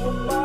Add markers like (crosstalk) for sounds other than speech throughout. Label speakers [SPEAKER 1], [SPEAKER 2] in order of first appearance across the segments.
[SPEAKER 1] delight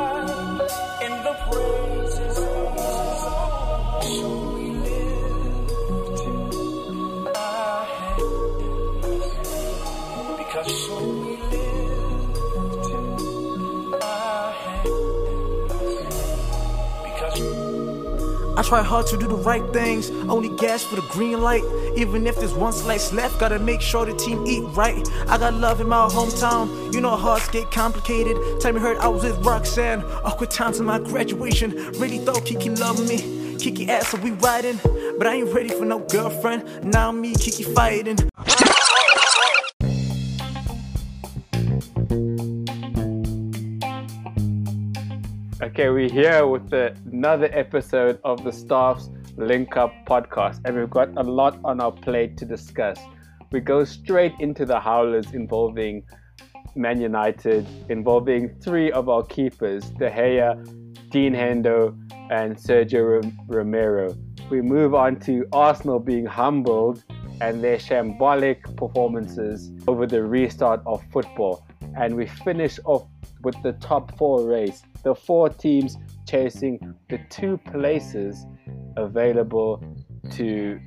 [SPEAKER 2] try hard to do the right things, only gas for the green light. Even if there's one slice left, gotta make sure the team eat right. I got love in my hometown, you know hearts get complicated. Time you heard I was with Roxanne, awkward times in my graduation. Really thought Kiki loved me, Kiki asked so we riding, but I ain't ready for no girlfriend. Now me, Kiki fighting.
[SPEAKER 3] Okay, we're here with the, another episode of the Staff's Link Up podcast, and we've got a lot on our plate to discuss. We go straight into the howlers involving Man United, involving three of our keepers, De Gea, Dean Hendo, and Sergio Rom- Romero. We move on to Arsenal being humbled and their shambolic performances over the restart of football. And we finish off with the top four race, the four teams chasing the two places available to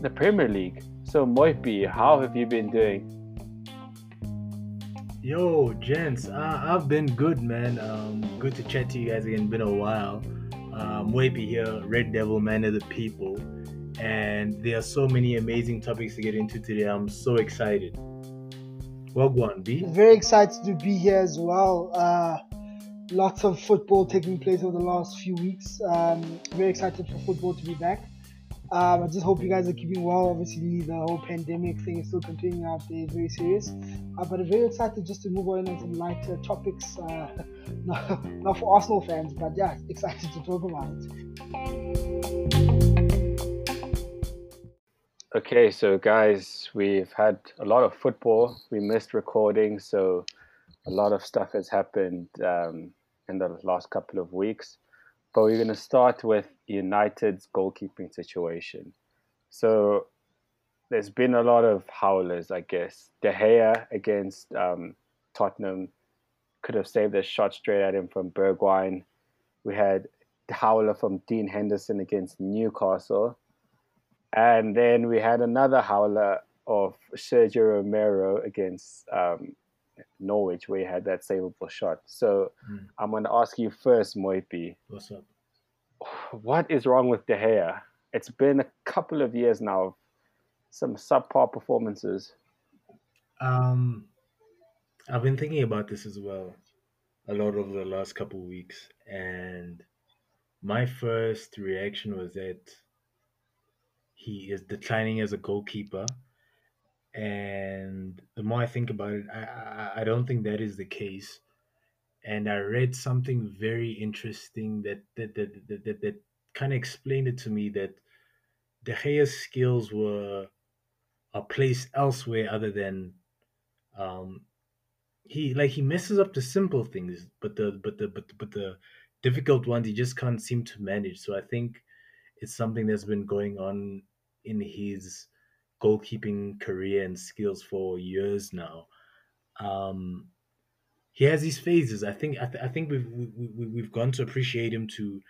[SPEAKER 3] the Premier League. So, Moipi, how have you been doing?
[SPEAKER 4] Yo, gents, uh, I've been good, man. Um, good to chat to you guys again. Been a while. Um, Wapey here, Red Devil, man of the people, and there are so many amazing topics to get into today. I'm so excited. Well, go on, B.
[SPEAKER 5] Very excited to be here as well. Uh, lots of football taking place over the last few weeks. Um, very excited for football to be back. Um, I just hope you guys are keeping well. Obviously, the whole pandemic thing is still continuing out there, it's very serious. Uh, but I'm very excited just to move on on some lighter topics. Uh, (laughs) not, not for Arsenal fans, but yeah, excited to talk about it.
[SPEAKER 3] Okay, so guys, we've had a lot of football. We missed recording, so a lot of stuff has happened um, in the last couple of weeks. But we're going to start with United's goalkeeping situation. So there's been a lot of howlers, I guess. De Gea against um, Tottenham could have saved a shot straight at him from Bergwijn. We had howler from Dean Henderson against Newcastle. And then we had another howler of Sergio Romero against um, Norwich, where he had that savable shot. So
[SPEAKER 4] Mm.
[SPEAKER 3] I'm going to ask you first, Moipi,
[SPEAKER 4] What's up?
[SPEAKER 3] what is wrong with De Gea? It's been a couple of years now of some subpar performances.
[SPEAKER 4] Um, I've been thinking about this as well, a lot over the last couple of weeks, and my first reaction was that he is declining as a goalkeeper. And the more I think about it, I, I, I don't think that is the case. And I read something very interesting that that that that, that, that kind of explained it to me that De Gea's skills were are placed elsewhere other than um he like he messes up the simple things but the but the but, but the difficult ones he just can't seem to manage so i think it's something that's been going on in his goalkeeping career and skills for years now um he has these phases i think i, th- I think we've we, we, we've gone to appreciate him to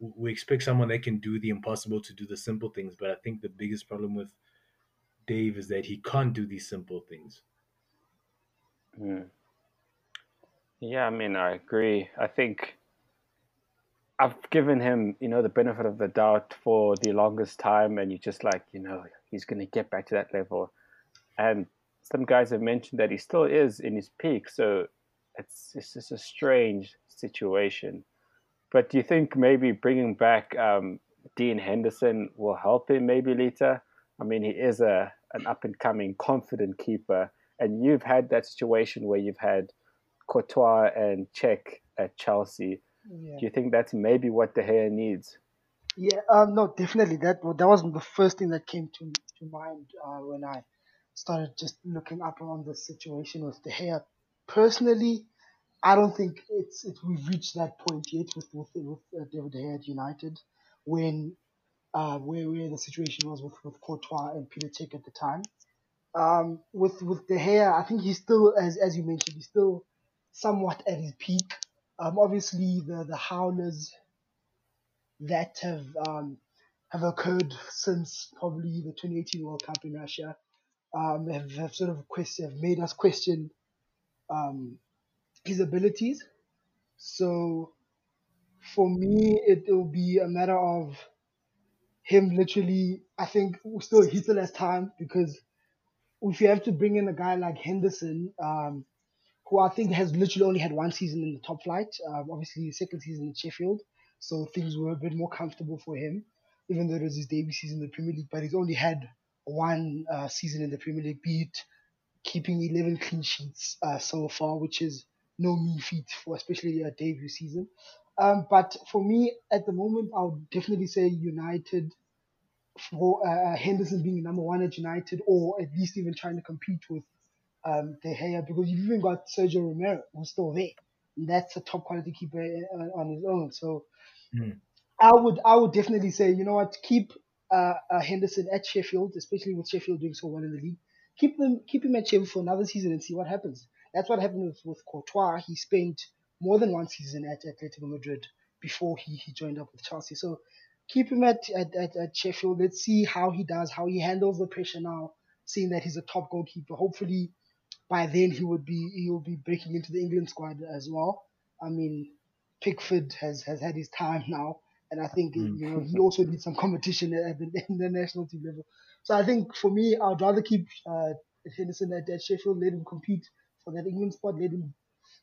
[SPEAKER 4] we expect someone that can do the impossible to do the simple things but i think the biggest problem with dave is that he can't do these simple things
[SPEAKER 3] Hmm. Yeah, I mean, I agree. I think I've given him, you know, the benefit of the doubt for the longest time, and you just like, you know, he's going to get back to that level. And some guys have mentioned that he still is in his peak, so it's it's just a strange situation. But do you think maybe bringing back um, Dean Henderson will help him, maybe Lita? I mean, he is a an up and coming, confident keeper, and you've had that situation where you've had Courtois and Cech at Chelsea.
[SPEAKER 5] Yeah.
[SPEAKER 3] Do you think that's maybe what De Gea needs?
[SPEAKER 5] Yeah, um, no, definitely. That that wasn't the first thing that came to to mind uh, when I started just looking up on the situation with De Gea. Personally, I don't think it's it, we've reached that point yet with with, with uh, David De Gea at United, when uh, where where the situation was with with Courtois and Peter at the time. Um, with with De Gea, I think he's still, as as you mentioned, he's still somewhat at his peak. Um, obviously, the the howlers that have um, have occurred since probably the 2018 World Cup in Russia um, have, have sort of question, have made us question um, his abilities. So for me, it will be a matter of him literally. I think still he's still has time because if you have to bring in a guy like Henderson, um, who I think has literally only had one season in the top flight, um, obviously second season in Sheffield, so things were a bit more comfortable for him, even though it was his debut season in the Premier League. But he's only had one uh, season in the Premier League, beat keeping 11 clean sheets uh, so far, which is no mean feat for especially a debut season. Um, but for me, at the moment, I would definitely say United for uh, Henderson being number one at United, or at least even trying to compete with um, De Gea, because you've even got Sergio Romero who's still there. And that's a top quality keeper uh, on his own. So
[SPEAKER 4] Mm.
[SPEAKER 5] I would I would definitely say, you know what, keep uh, uh, Henderson at Sheffield, especially with Sheffield doing so well in the league. Keep them keep him at Sheffield for another season and see what happens. That's what happened with, with Courtois. He spent more than one season at Atletico Madrid before he, he joined up with Chelsea. So keep him at, at, at, at Sheffield. Let's see how he does, how he handles the pressure now, seeing that he's a top goalkeeper. Hopefully by then he would be he will be breaking into the England squad as well. I mean, Pickford has, has had his time now, and I think
[SPEAKER 4] Mm.
[SPEAKER 5] you know he also needs some (laughs) competition at the, in the national team level. So I think for me, I'd rather keep uh, Henderson at, at Sheffield, let him compete for that England spot, let him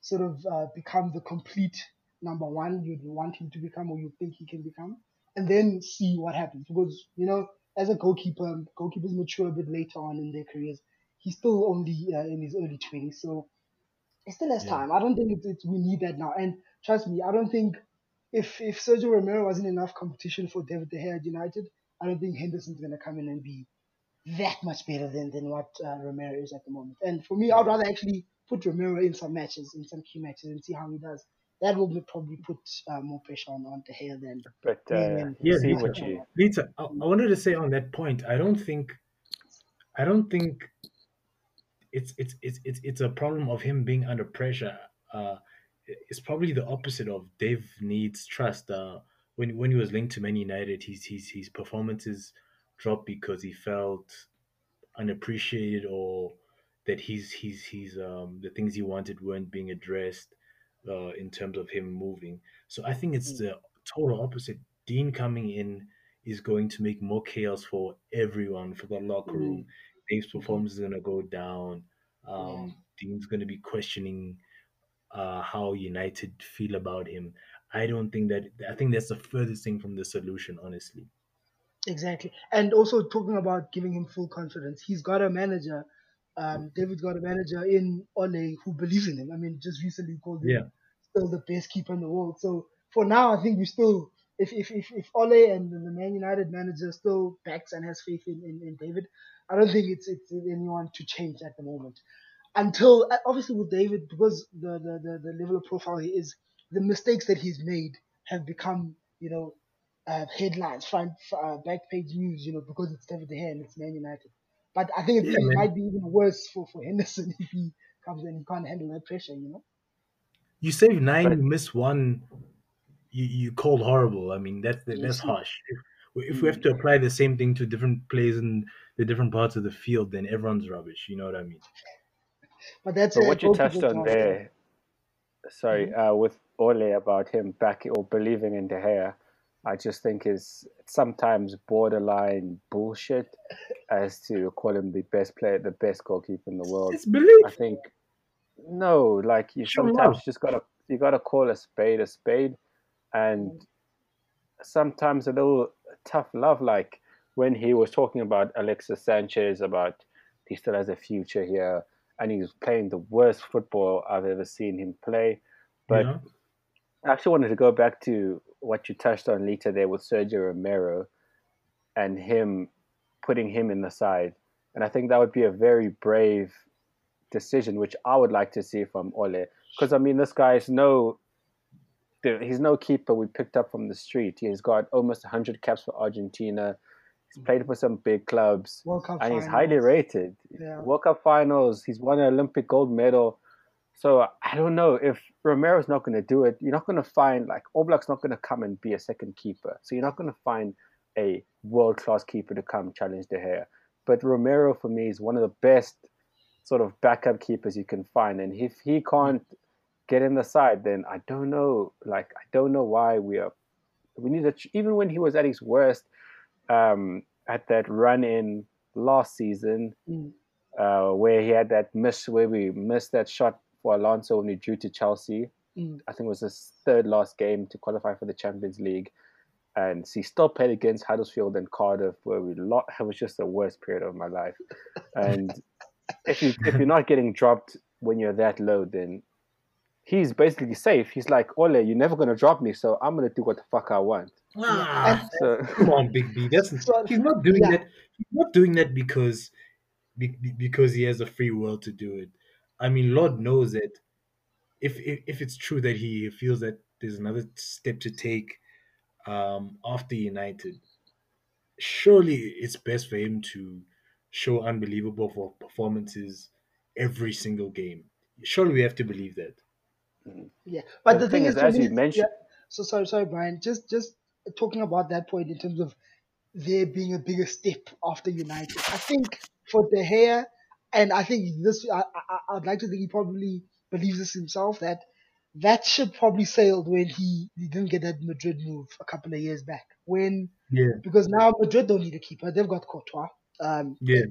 [SPEAKER 5] sort of uh, become the complete number one you'd want him to become or you think he can become, and then see what happens. Because you know, as a goalkeeper, goalkeepers mature a bit later on in their careers. He's still only uh, in his early twenties, so he still has
[SPEAKER 4] Yeah.
[SPEAKER 5] time. I don't think it's, it's we need that now. And trust me, I don't think if if Sergio Romero wasn't enough competition for David De Gea at United, I don't think Henderson's gonna come in and be that much better than than what uh, Romero is at the moment. And for me, I'd rather actually put Romero in some matches, in some key matches, and see how he does. That will probably put uh, more pressure on on De Gea than
[SPEAKER 3] But uh,
[SPEAKER 4] Yeah,
[SPEAKER 3] see
[SPEAKER 4] Lisa,
[SPEAKER 3] what you.
[SPEAKER 4] Lisa, I, I wanted to say on that point, I don't think, I don't think it's it's it's it's, it's a problem of him being under pressure. Uh, it's probably the opposite of Dave needs trust. Uh, when when he was linked to Man United, his his his performances dropped because he felt unappreciated or that he's he's he's um the things he wanted weren't being addressed uh, in terms of him moving. So I think it's the total opposite. Dean coming in is going to make more chaos for everyone for the locker room. Dave's performance is going to go down. Um, Dean's going to be questioning uh, how United feel about him. I don't think that. I think that's the furthest thing from the solution, honestly.
[SPEAKER 5] Exactly. And also talking about giving him full confidence, he's got a manager. Um, David's got a manager in Ole who believes in him. I mean, just recently called him
[SPEAKER 4] Yeah.
[SPEAKER 5] still the best keeper in the world. So for now, I think we still, if if if, if Ole and the Man United manager still backs and has faith in, in, in David, I don't think it's it's anyone to change at the moment. Until uh, obviously with David, because the the, the, the level of profile he is, the mistakes that he's made have become, you know, uh, headlines, front uh, back page news, you know, because it's David De Gea and it's Man United. But I think it
[SPEAKER 4] Yeah, man.
[SPEAKER 5] might be even worse for, for Henderson (laughs) if he comes in and can't handle that pressure, you know.
[SPEAKER 4] You save nine,
[SPEAKER 3] But-
[SPEAKER 4] you miss one. You you called horrible. I mean, that's that's
[SPEAKER 5] Yes.
[SPEAKER 4] harsh. If, if we have to apply the same thing to different plays in the different parts of the field, then everyone's rubbish. You know what I mean?
[SPEAKER 5] But that's
[SPEAKER 3] But what you touched on
[SPEAKER 5] job.
[SPEAKER 3] there, sorry,
[SPEAKER 5] Mm-hmm.
[SPEAKER 3] uh, with Ole about him back or believing in De Gea, I just think is sometimes borderline bullshit as to call him the best player, the best goalkeeper in the world.
[SPEAKER 4] It's belief.
[SPEAKER 3] I think no, like you
[SPEAKER 4] Show
[SPEAKER 3] sometimes
[SPEAKER 4] love.
[SPEAKER 3] just gotta you gotta call a spade a spade, and sometimes a little tough love. Like when he was talking about Alexis Sanchez, about he still has a future here, and he's playing the worst football I've ever seen him play. But
[SPEAKER 4] know?
[SPEAKER 3] I actually wanted to go back to what you touched on later there with Sergio Romero and him putting him in the side. And I think that would be a very brave decision, which I would like to see from Ole. Because, I mean, this guy is no. He's no keeper we picked up from the street. He's got almost 100 caps for Argentina. He's played for some big clubs.
[SPEAKER 5] World Cup
[SPEAKER 3] And he's highly rated.
[SPEAKER 5] Yeah.
[SPEAKER 3] World Cup finals. He's won an Olympic gold medal. So I don't know if Romero's not going to do it. You're not going to find like Oblak's not going to come and be a second keeper. So you're not going to find a world class keeper to come challenge De Gea. But Romero for me is one of the best sort of backup keepers you can find. And if he can't get in the side, then I don't know. Like I don't know why we are. We need to even when he was at his worst um, at that run in last season,
[SPEAKER 5] Mm.
[SPEAKER 3] uh, where he had that miss where we missed that shot for Alonso when he drew to Chelsea.
[SPEAKER 5] Mm.
[SPEAKER 3] I think it was his third last game to qualify for the Champions League. And he still played against Huddersfield and Cardiff, where we lot. It was just the worst period of my life. (laughs) And if you if you're not getting dropped when you're that low, then he's basically safe. He's like, Ole, you're never gonna drop me, so I'm gonna do what the fuck I want.
[SPEAKER 4] Ah,
[SPEAKER 3] So (laughs)
[SPEAKER 4] come on, Big B. That's he's not doing
[SPEAKER 5] yeah.
[SPEAKER 4] that. He's not doing that because be, be- because he has a free will to do it. I mean, Lord knows that if if, if it's true that he feels that there's another step to take um, after United, surely it's best for him to show unbelievable performances every single game. Surely we have to believe that.
[SPEAKER 5] Yeah, but
[SPEAKER 3] The
[SPEAKER 5] the, thing,
[SPEAKER 3] thing
[SPEAKER 5] is,
[SPEAKER 3] is,
[SPEAKER 5] for
[SPEAKER 3] as
[SPEAKER 5] me,
[SPEAKER 3] you mentioned-
[SPEAKER 5] yeah, so sorry, sorry, Brian. Just, just talking about that point in terms of there being a bigger step after United. I think for De Gea, and I think this, I, I, I'd like to think he probably believes this himself that that ship probably sailed when he, he didn't get that Madrid move a couple of years back. When
[SPEAKER 4] Yeah,
[SPEAKER 5] because now Madrid don't need a keeper; they've got Courtois. Um,
[SPEAKER 4] yeah,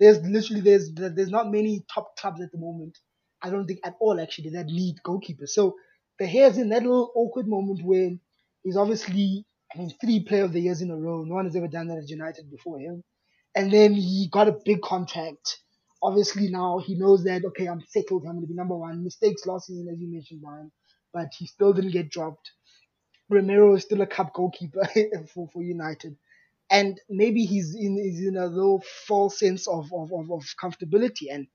[SPEAKER 5] there's literally there's there's not many top clubs at the moment. I don't think at all actually that need goalkeeper. So De Gea's in that little awkward moment where he's obviously I mean three player of the years in a row. No one has ever done that at United before him. And then he got a big contract. Obviously now he knows that okay, I'm settled, I'm gonna be number one. Mistakes last season as you mentioned, Brian, but he still didn't get dropped. Romero is still a cup goalkeeper (laughs) for, for United and maybe he's in he's in a little false sense of of, of, of comfortability and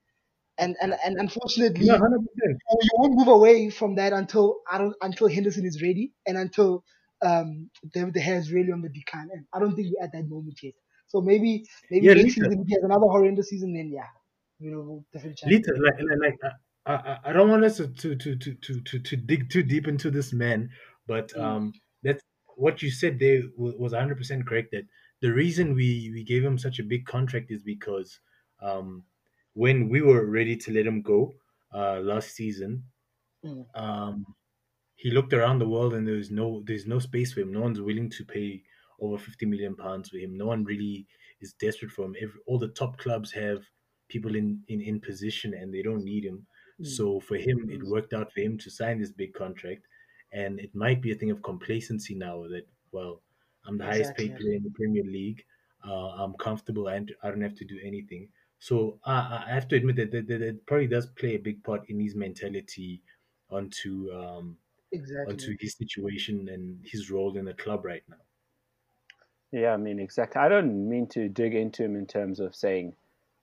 [SPEAKER 5] and and, and unfortunately
[SPEAKER 4] yeah, percent.
[SPEAKER 5] you won't move away from that until I don't until Henderson is ready and until um the De Gea is really on the decline and I don't think we're at that moment yet. So maybe maybe
[SPEAKER 4] Yeah,
[SPEAKER 5] next season if he has another horrendous season then yeah, you know we'll definitely.
[SPEAKER 4] Lita, like, like, like I, I, I don't want us to, to, to, to, to, to, dig too deep into this man, but
[SPEAKER 5] Mm.
[SPEAKER 4] um, that's what you said there was 100% correct. That the reason we, we gave him such a big contract is because um, when we were ready to let him go uh, last season,
[SPEAKER 5] Mm.
[SPEAKER 4] um, he looked around the world and there's no there's no space for him. No one's willing to pay over 50 million pounds for him. No one really is desperate for him. Every, all the top clubs have people in, in, in position and they don't need him.
[SPEAKER 5] Mm.
[SPEAKER 4] So for him, it worked out for him to sign this big contract. And it might be a thing of complacency now that, well, I'm the highest paid player in the Premier League. Uh, I'm comfortable and I don't have to do anything. So I, I have to admit that, that, that it probably does play a big part in his mentality onto um,
[SPEAKER 5] Exactly.
[SPEAKER 4] onto his situation and his role in the club right now.
[SPEAKER 3] Yeah, I mean, exactly. I don't mean to dig into him in terms of saying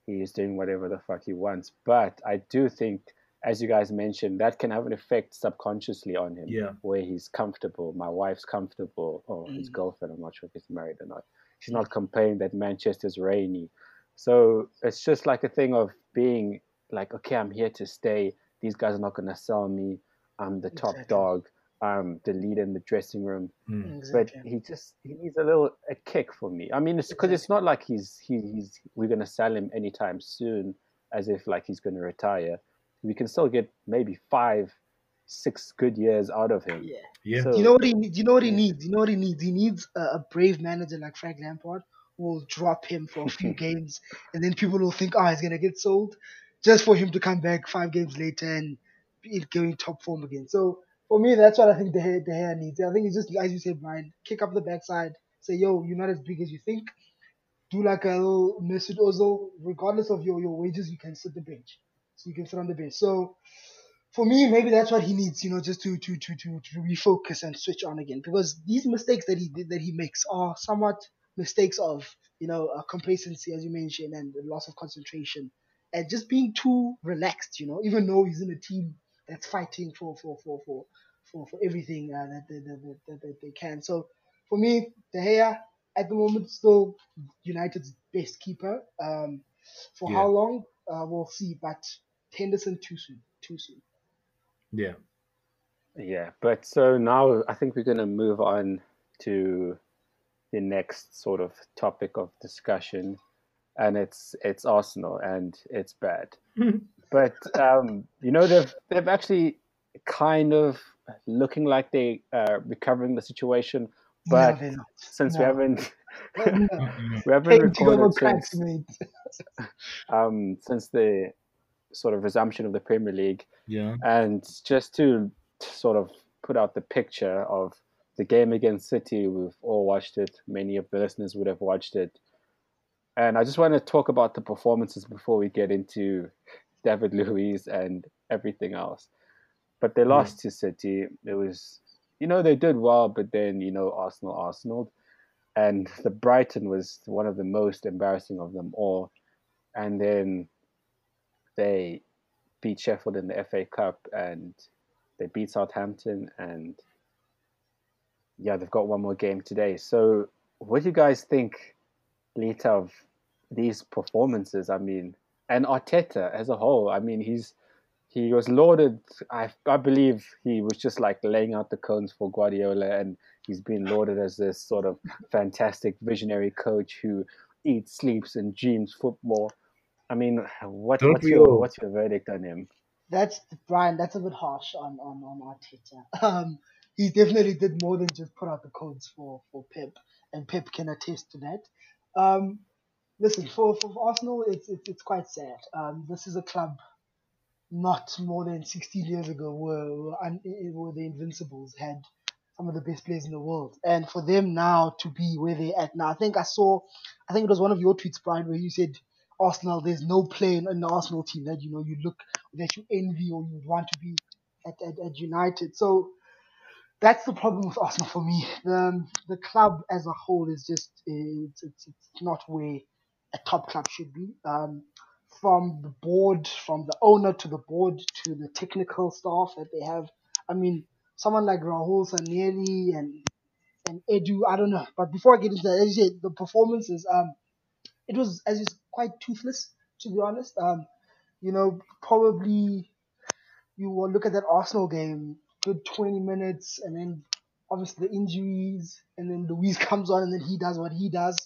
[SPEAKER 3] he is doing whatever the fuck he wants, but I do think, as you guys mentioned, that can have an effect subconsciously on him.
[SPEAKER 4] Yeah.
[SPEAKER 3] Where he's comfortable, my wife's comfortable, or his
[SPEAKER 5] Mm.
[SPEAKER 3] girlfriend, I'm not sure if he's married or not. She's not complaining that Manchester's rainy. So it's just like a thing of being like, okay, I'm here to stay. These guys are not going to sell me. I'm the top
[SPEAKER 5] Exactly.
[SPEAKER 3] dog. I'm the leader in the dressing room
[SPEAKER 4] Mm.
[SPEAKER 5] exactly.
[SPEAKER 3] but he just he needs a little a kick for me. I mean, it's because it's not like he's he, he's we're gonna sell him anytime soon, as if like he's gonna retire. We can still get maybe five, six good years out of him.
[SPEAKER 5] yeah.
[SPEAKER 4] Yeah.
[SPEAKER 3] So,
[SPEAKER 5] You know what he needs? You know what he
[SPEAKER 3] Yeah.
[SPEAKER 5] needs? You know what he needs? He needs a, a brave manager like Frank Lampard who will drop him for a few (laughs) games, and then people will think, oh, he's gonna get sold, just for him to come back five games later and be going top form again. So for me, that's what I think De Gea De Gea needs. I think it's just as you said, Brian, kick up the backside, say, yo, you're not as big as you think. Do like a little Mesut Ozil, regardless of your, your wages, you can sit the bench. So you can sit on the bench. So for me, maybe that's what he needs, you know, just to to to to, to refocus and switch on again. Because these mistakes that he did, that he makes are somewhat mistakes of you know uh, complacency, as you mentioned, and the loss of concentration, and just being too relaxed. You know, even though he's in a team that's fighting for for for for for, for everything uh, that, they, that, that, that they can. So for me, De Gea at the moment still United's best keeper. Um, for
[SPEAKER 4] Yeah.
[SPEAKER 5] how long uh, we'll see, but Henderson too soon. too soon.
[SPEAKER 4] Yeah.
[SPEAKER 3] Yeah, but so now I think we're going to move on to the next sort of topic of discussion, and it's it's Arsenal and it's bad. (laughs) but um, you know they've they've actually kind of looking like they are recovering the situation, but
[SPEAKER 5] no, they're not.
[SPEAKER 3] since we haven't (laughs) (laughs) we haven't
[SPEAKER 5] Painting
[SPEAKER 3] recorded since um, since the sort of resumption of the Premier League.
[SPEAKER 4] Yeah.
[SPEAKER 3] And just to sort of put out the picture of the game against City, we've all watched it. Many of the listeners would have watched it. And I just want to talk about the performances before we get into (laughs) David Luiz and everything else. But they hmm. lost to City. It was, you know, they did well, but then, you know, Arsenal, Arsenal. And the Brighton was one of the most embarrassing of them all. And then they beat Sheffield in the FA Cup and they beat Southampton and yeah, they've got one more game today. So what do you guys think, Lita, of these performances? I mean, and Arteta as a whole. I mean, he's he was lauded. I I believe he was just like laying out the cones for Guardiola, and he's been lauded as this sort of fantastic visionary coach who eats, sleeps, and dreams football. I mean, what,
[SPEAKER 4] Don't
[SPEAKER 3] what's your
[SPEAKER 4] all?
[SPEAKER 3] what's your verdict on him?
[SPEAKER 5] That's Brian. That's a bit harsh on on on Arteta. (laughs) Um, he definitely did more than just put out the codes for for Pep, and Pep can attest to that. Um, listen, for for Arsenal, it's it's, it's quite sad. Um, this is a club not more than 16 years ago were were, un, were the Invincibles had some of the best players in the world, and for them now to be where they're at now, I think I saw, I think it was one of your tweets, Brian, where you said. Arsenal, there's no player in the Arsenal team that you know you look that you envy or you want to be at, at, at United. So that's the problem with Arsenal for me. The the club as a whole is just it's it's, it's not where a top club should be. Um, from the board, from the owner to the board to the technical staff that they have. I mean, someone like Raul Sanllehi and and Edu, I don't know. But before I get into that, as you said, the performances, um, it was as you quite toothless to be honest. Um, you know, probably you will look at that Arsenal game, good 20 minutes, and then obviously the injuries, and then Luiz comes on, and then he does what he does.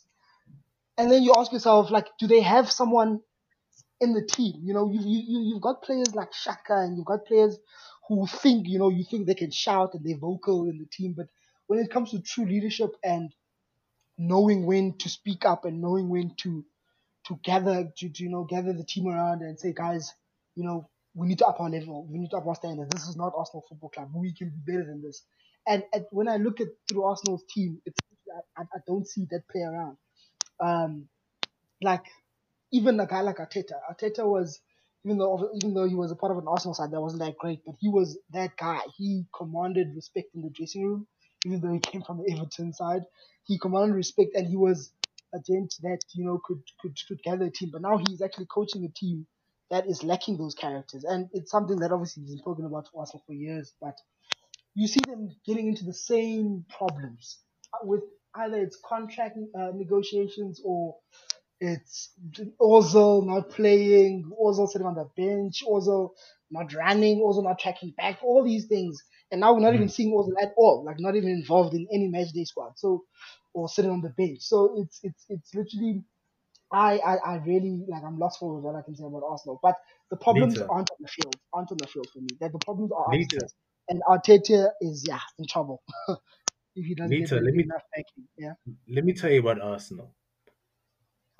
[SPEAKER 5] And then you ask yourself, like, do they have someone in the team? You know, you, you- you've got players like Xhaka, and you've got players who think, you know, you think they can shout and they're vocal in the team, but when it comes to true leadership and knowing when to speak up and knowing when to to gather to, to you know gather the team around and say, guys, you know, we need to up our level, we need to up our standards. This is not Arsenal Football Club. We can be better than this. And, and when I look at through Arsenal's team, it's I, I don't see that play around. Um, like even a guy like Arteta. Arteta was even though even though he was a part of an Arsenal side that wasn't that great, but he was that guy. He commanded respect in the dressing room, even though he came from the Everton side. He commanded respect, and he was a gent that you know could could could gather a team. But now he's actually coaching a team that is lacking those characters, and it's something that obviously he's been talking about for Arsenal for years. But you see them getting into the same problems with either it's contract uh, negotiations or it's Ozil not playing, Ozil sitting on the bench, Ozil not running, Ozil not tracking back, all these things. And now we're not even seeing Ozil at all, like not even involved in any match day squad. So or sitting on the bench. So it's it's it's literally I, I, I really like I'm lost for what I can say about Arsenal. But the problems aren't on the field, aren't on the field for me. That the problems are upstairs. And Arteta is yeah in trouble (laughs) if he doesn't
[SPEAKER 4] Lita,
[SPEAKER 5] get
[SPEAKER 4] let me-
[SPEAKER 5] enough backing. Yeah.
[SPEAKER 4] Let me tell you about Arsenal.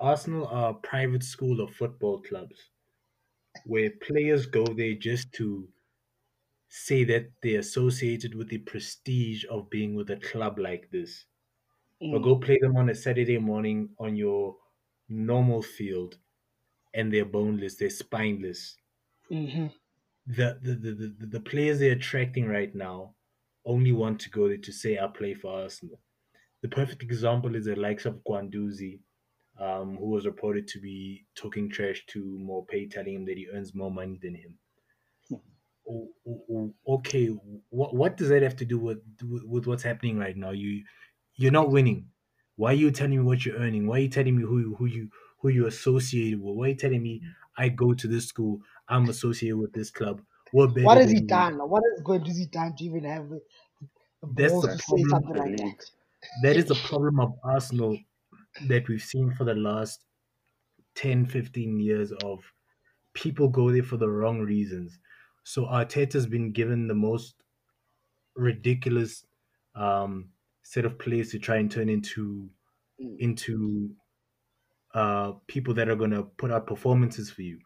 [SPEAKER 4] Arsenal are a private school of football clubs where players go there just to say that they're associated with the prestige of being with a club like this.
[SPEAKER 5] Mm.
[SPEAKER 4] go play them on a Saturday morning on your normal field and they're boneless, they're spineless.
[SPEAKER 5] hmm
[SPEAKER 4] The the, the, the, the players they're attracting right now only want to go there to say I play for Arsenal. The perfect example is the likes of Guendouzi, um, who was reported to be talking trash to Maupay, telling him that he earns more money than him. O- o- o- Okay, what what does that have to do with with what's happening right now? You you're not winning. Why are you telling me what you're earning? Why are you telling me who you- who you who you associated with? Why are you telling me I go to this school? I'm associated with this club. Better
[SPEAKER 5] What has he done? What has Guendouzi done to even have the, the
[SPEAKER 4] That's
[SPEAKER 5] balls
[SPEAKER 4] the
[SPEAKER 5] to say something like that?
[SPEAKER 4] That is the (laughs) problem of Arsenal that we've seen for the last 10, 15 years of people go there for the wrong reasons. So Arteta's been given the most ridiculous um, set of players to try and turn into
[SPEAKER 5] Mm.
[SPEAKER 4] into uh, people that are going to put out performances for you.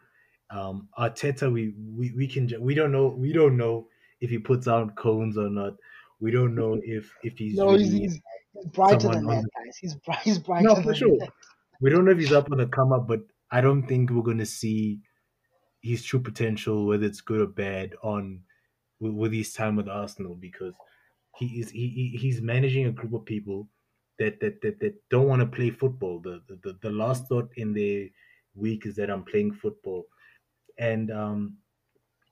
[SPEAKER 4] Um, Arteta, we, we we can we don't know we don't know if he puts out cones or not. We don't know (laughs) if if he's
[SPEAKER 5] No, he's,
[SPEAKER 4] really
[SPEAKER 5] he's, he's brighter than that, guys. He's, bri- he's brighter
[SPEAKER 4] no for sure.
[SPEAKER 5] that.
[SPEAKER 4] We don't know if he's up on the come up, but I don't think we're going to see his true potential, whether it's good or bad, on with, with his time with Arsenal because he is he, he he's managing a group of people that that that, that don't want to play football. The, the the the last thought in their week is that I'm playing football, and um,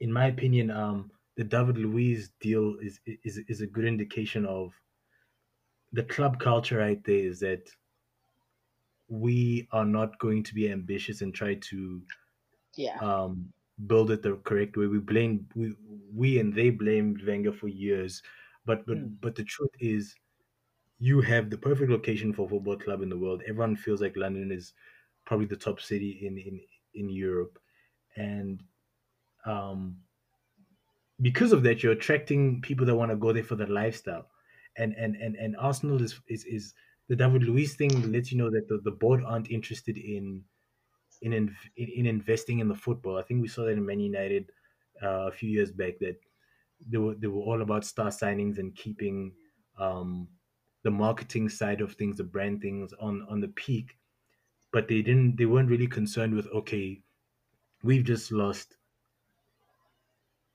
[SPEAKER 4] in my opinion, um, the David Luiz deal is is is a good indication of the club culture right there. Is that we are not going to be ambitious and try to
[SPEAKER 5] Yeah.
[SPEAKER 4] um, build it the correct way. We blame we we and they blamed Wenger for years, but but
[SPEAKER 5] Mm.
[SPEAKER 4] but the truth is, you have the perfect location for a football club in the world. Everyone feels like London is probably the top city in in in Europe, and um, because of that, you're attracting people that want to go there for the lifestyle, and and and and Arsenal is is is the David Luiz thing lets you know that the, the board aren't interested in in, in in investing in the football. I think we saw that in Man United uh, a few years back that they were they were all about star signings and keeping um, the marketing side of things, the brand things on on the peak. But they didn't. They weren't really concerned with okay, we've just lost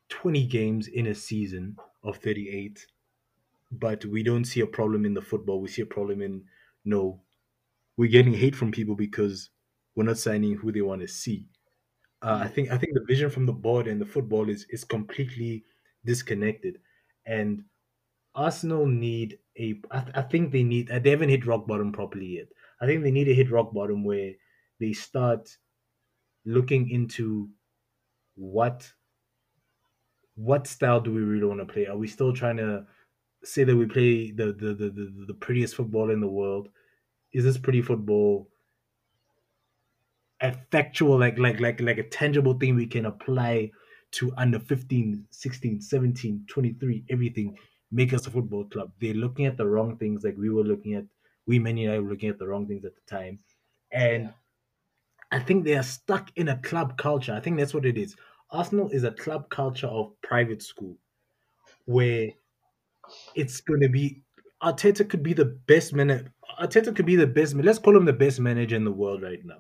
[SPEAKER 4] twenty games in a season of thirty eight, but we don't see a problem in the football. We see a problem in no, we're getting hate from people because we're not signing who they want to see. Uh, I think I think the vision from the board and the football is is completely disconnected, and Arsenal need a. I, th- I think they need. They haven't hit rock bottom properly yet. I think they need to hit rock bottom where they start looking into what what style do we really want to play? Are we still trying to say that we play the the the, the, the prettiest football in the world? Is this pretty football a factual like like like like a tangible thing we can apply to under 15 16 17 23 everything make us a football club they're looking at the wrong things like we were looking at we many and I were looking at the wrong things at the time and
[SPEAKER 5] Yeah.
[SPEAKER 4] I think they are stuck in a club culture I think that's what it is Arsenal is a club culture of private school where it's going to be Arteta could be the best man Arteta could be the best let's call him the best manager in the world right now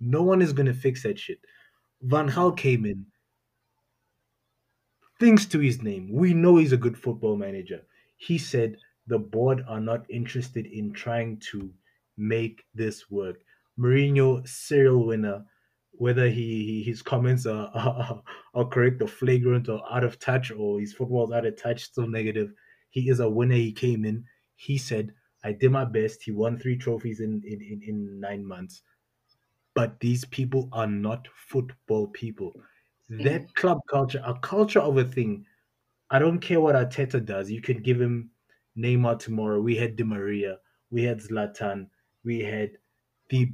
[SPEAKER 4] no one is going to fix that shit. Van Gaal came in. Things to his name. We know he's a good football manager. He said the board are not interested in trying to make this work. Mourinho, serial winner, whether he his comments are, (laughs) are, are correct or flagrant or out of touch or his football's out of touch, still negative. He is a winner. He came in. He said, I did my best. He won three trophies in, in, in, in nine months but these people are not football people. That mm. club culture, a culture of a thing. I don't care what Arteta does. You could give him Neymar tomorrow. We had Di Maria, we had Zlatan, we had the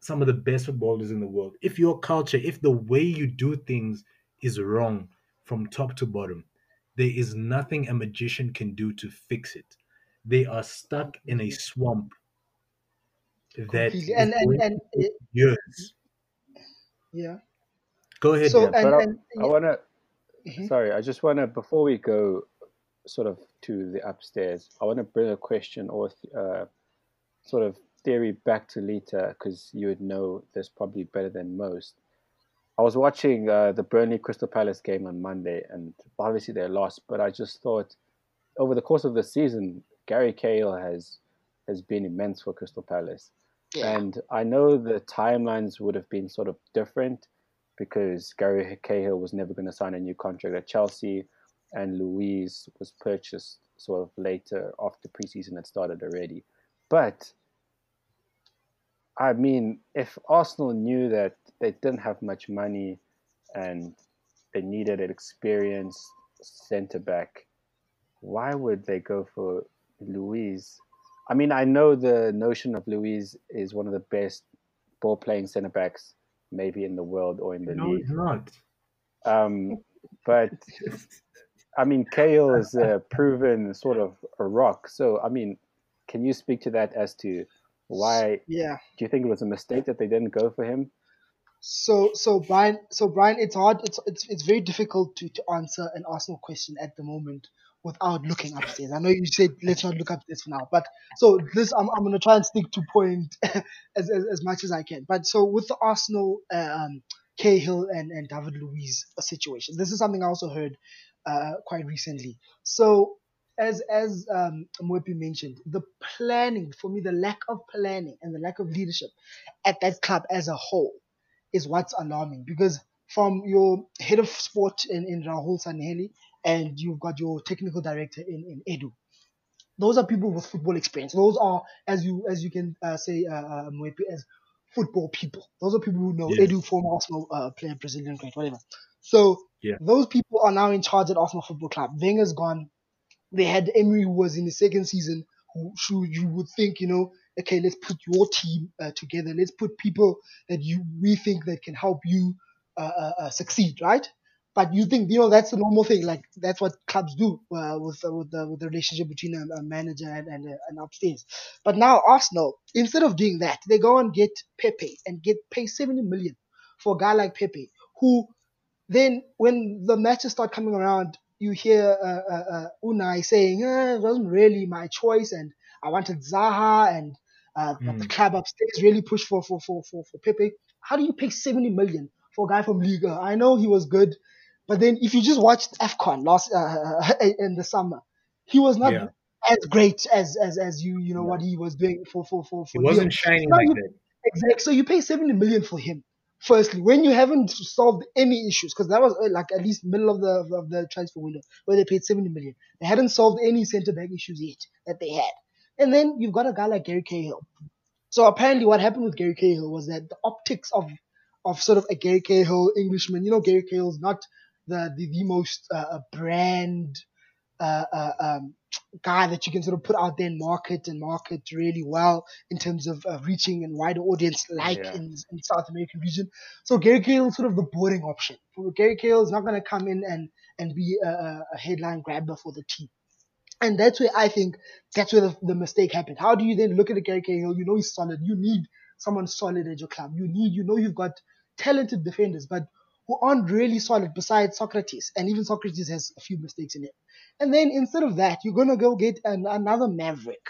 [SPEAKER 4] some of the best footballers in the world. If your culture, if the way you do things is wrong from top to bottom, there is nothing a magician can do to fix it. They are stuck in a mm-hmm. swamp that.
[SPEAKER 5] And and, and
[SPEAKER 4] years.
[SPEAKER 5] yeah.
[SPEAKER 4] Go ahead,
[SPEAKER 5] So
[SPEAKER 4] Dan.
[SPEAKER 3] But
[SPEAKER 5] and,
[SPEAKER 3] I,
[SPEAKER 5] and
[SPEAKER 3] I want to,
[SPEAKER 5] Mhm.
[SPEAKER 3] sorry, I just want to, before we go sort of to the upstairs, I want to bring a question or uh, sort of theory back to Lita because you would know this probably better than most. I was watching uh, the Burnley Crystal Palace game on Monday, and obviously they lost. But I just thought, over the course of the season, Gary Cahill has has been immense for Crystal Palace.
[SPEAKER 5] yeah.
[SPEAKER 3] And I know the timelines would have been sort of different because Gary Cahill was never going to sign a new contract at Chelsea, and Luiz was purchased sort of later after preseason had started already. But I mean, if Arsenal knew that they didn't have much money and they needed an experienced centre back. Why would they go for Luiz? I mean, I know the notion of Luiz is one of the best ball playing centre backs maybe in the world or in the
[SPEAKER 4] No,
[SPEAKER 3] league.
[SPEAKER 4] it's not.
[SPEAKER 3] Um, but I mean, Cahill is a proven sort of a rock. So, I mean, can you speak to that as to why
[SPEAKER 5] Yeah.
[SPEAKER 3] do you think it was a mistake that they didn't go for him?
[SPEAKER 5] So so Brian so Brian, it's hard. It's it's it's very difficult to to answer an Arsenal question at the moment without looking upstairs. I know you said let's not look upstairs for now, but so this I'm I'm gonna try and stick to point (laughs) as as, as much as I can. But so with the Arsenal um Cahill and and David Luiz situation, this is something I also heard uh quite recently. So as as um Mwepi mentioned, the planning for me, the lack of planning and the lack of leadership at that club as a whole is what's alarming because from your head of sport in, in Raul Sanllehi and you've got your technical director in, in Edu. Those are people with football experience. Those are, as you as you can uh, say, uh, uh, as football people. Those are people who know
[SPEAKER 4] Yes.
[SPEAKER 5] Edu, former Arsenal uh, player, Brazilian great, whatever. So
[SPEAKER 4] Yeah.
[SPEAKER 5] those people are now in charge at Arsenal Football Club. Wenger's gone. They had Emery who was in the second season, who should you would think, you know, okay, let's put your team uh, together. Let's put people that you we think that can help you uh, uh, uh, succeed, right? But you think you know that's the normal thing, like that's what clubs do uh, with uh, with the with the relationship between a, a manager and and, uh, and upstairs. But now Arsenal, instead of doing that, they go and get Pepe and get pay seventy million for a guy like Pepe, who then when the matches start coming around, you hear uh, uh, uh, Unai saying, eh, "It wasn't really my choice, and I wanted Zaha, and uh, but the
[SPEAKER 4] Mm.
[SPEAKER 5] club upstairs really pushed for for for for, for Pepe." How do you pay seventy million for a guy from Liga? I know he was good, but then if you just watched Afcon last uh, (laughs) in the summer, he was not
[SPEAKER 4] Yeah.
[SPEAKER 5] as great as as as you you know
[SPEAKER 3] Yeah.
[SPEAKER 5] what he was doing for for for for Lyon.
[SPEAKER 4] wasn't shining like that.
[SPEAKER 5] Exactly. So you pay 70 million for him. Firstly, when you haven't solved any issues, because that was uh, like at least middle of the of the transfer window where they paid 70 million. They hadn't solved any centre back issues yet that they had. And then you've got a guy like Gary Cahill. So apparently, what happened with Gary Cahill was that the optics of of sort of a Gary Cahill Englishman, you know, Gary Cahill's not the the, the most uh, brand uh, uh, um, guy that you can sort of put out there and market and market really well in terms of uh, reaching and wider audience like
[SPEAKER 3] Yeah.
[SPEAKER 5] in, in South American region. So Gary Cahill is sort of the boring option. Gary Cahill is not going to come in and, and be a, a a headline grabber for the team. And that's where I think that's where the, the mistake happened. How do you then look at a Gary Cahill? You know he's solid. You need someone solid at your club. You need, you know, you've got talented defenders, but who aren't really solid besides Sokratis. And even Sokratis has a few mistakes in it. And then instead of that, you're gonna go get an, another maverick,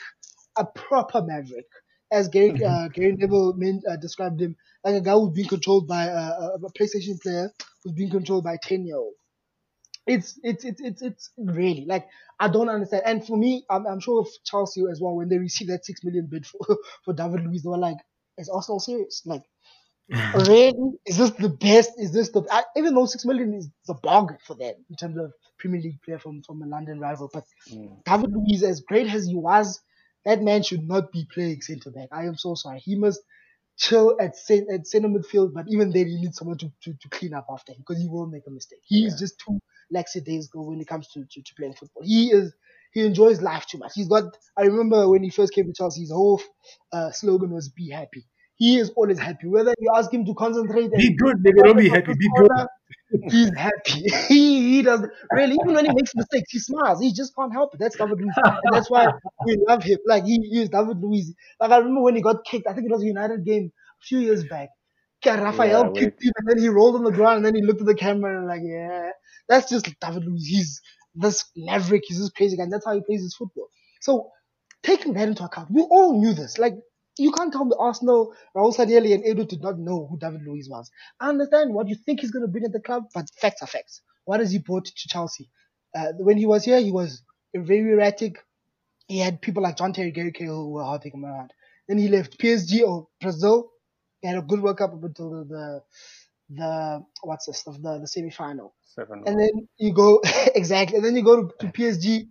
[SPEAKER 5] a proper maverick, as Gary uh, Gary Neville meant, uh, described him, like a guy who's being controlled by a, a a PlayStation player who's being controlled by a ten year old. It's it's it's it's it's really like I don't understand. And for me, I'm, I'm sure of Chelsea as well when they received that six million bid for (laughs) for David Luiz, they were like, "Is Arsenal serious? Like, (laughs) really? Is this the best? Is this the I, even though six million is a bargain for them in terms of Premier League player from from a London rival, but
[SPEAKER 3] Mm.
[SPEAKER 5] David Luiz, as great as he was, that man should not be playing centre back. I am so sorry. He must chill at at centre midfield, but even then, he needs someone to, to, to clean up after him because he will make a mistake. He is
[SPEAKER 3] Yeah.
[SPEAKER 5] just too lackadaisical when it comes to, to, to playing football. He is he enjoys life too much. He's got. I remember when he first came to Chelsea, his whole uh, slogan was "Be happy." He is always happy. Whether you ask him to concentrate,
[SPEAKER 4] Be good, nigga. Don't be happy. Be good.
[SPEAKER 5] He's happy. (laughs) he, he does really even when he makes mistakes, he smiles. He just can't help it. That's David Luiz, and that's why we love him. Like he, he is David Luiz. Like I remember when he got kicked. I think it was a United game a few years back. Okay, Rafael
[SPEAKER 3] Yeah,
[SPEAKER 5] kicked him, and then he rolled on the ground, and then he looked at the camera and like, yeah, that's just David Luiz. He's this maverick. He's this crazy guy. And that's how he plays his football. So taking that into account, we all knew this. Like you can't tell me Arsenal, Raul Sanllehi, and Edu did not know who David Luiz was. I understand what you think he's going to bring at the club, but facts are facts. What has he brought to Chelsea? Uh, when he was here, he was very erratic. He had people like John Terry Gary Cahill who were helping him around. Then he left PSG or Brazil. He had a good World Cup up until the, the, the what's this, the, the semi final. And then you go (laughs) exactly, and then you go to, to PSG.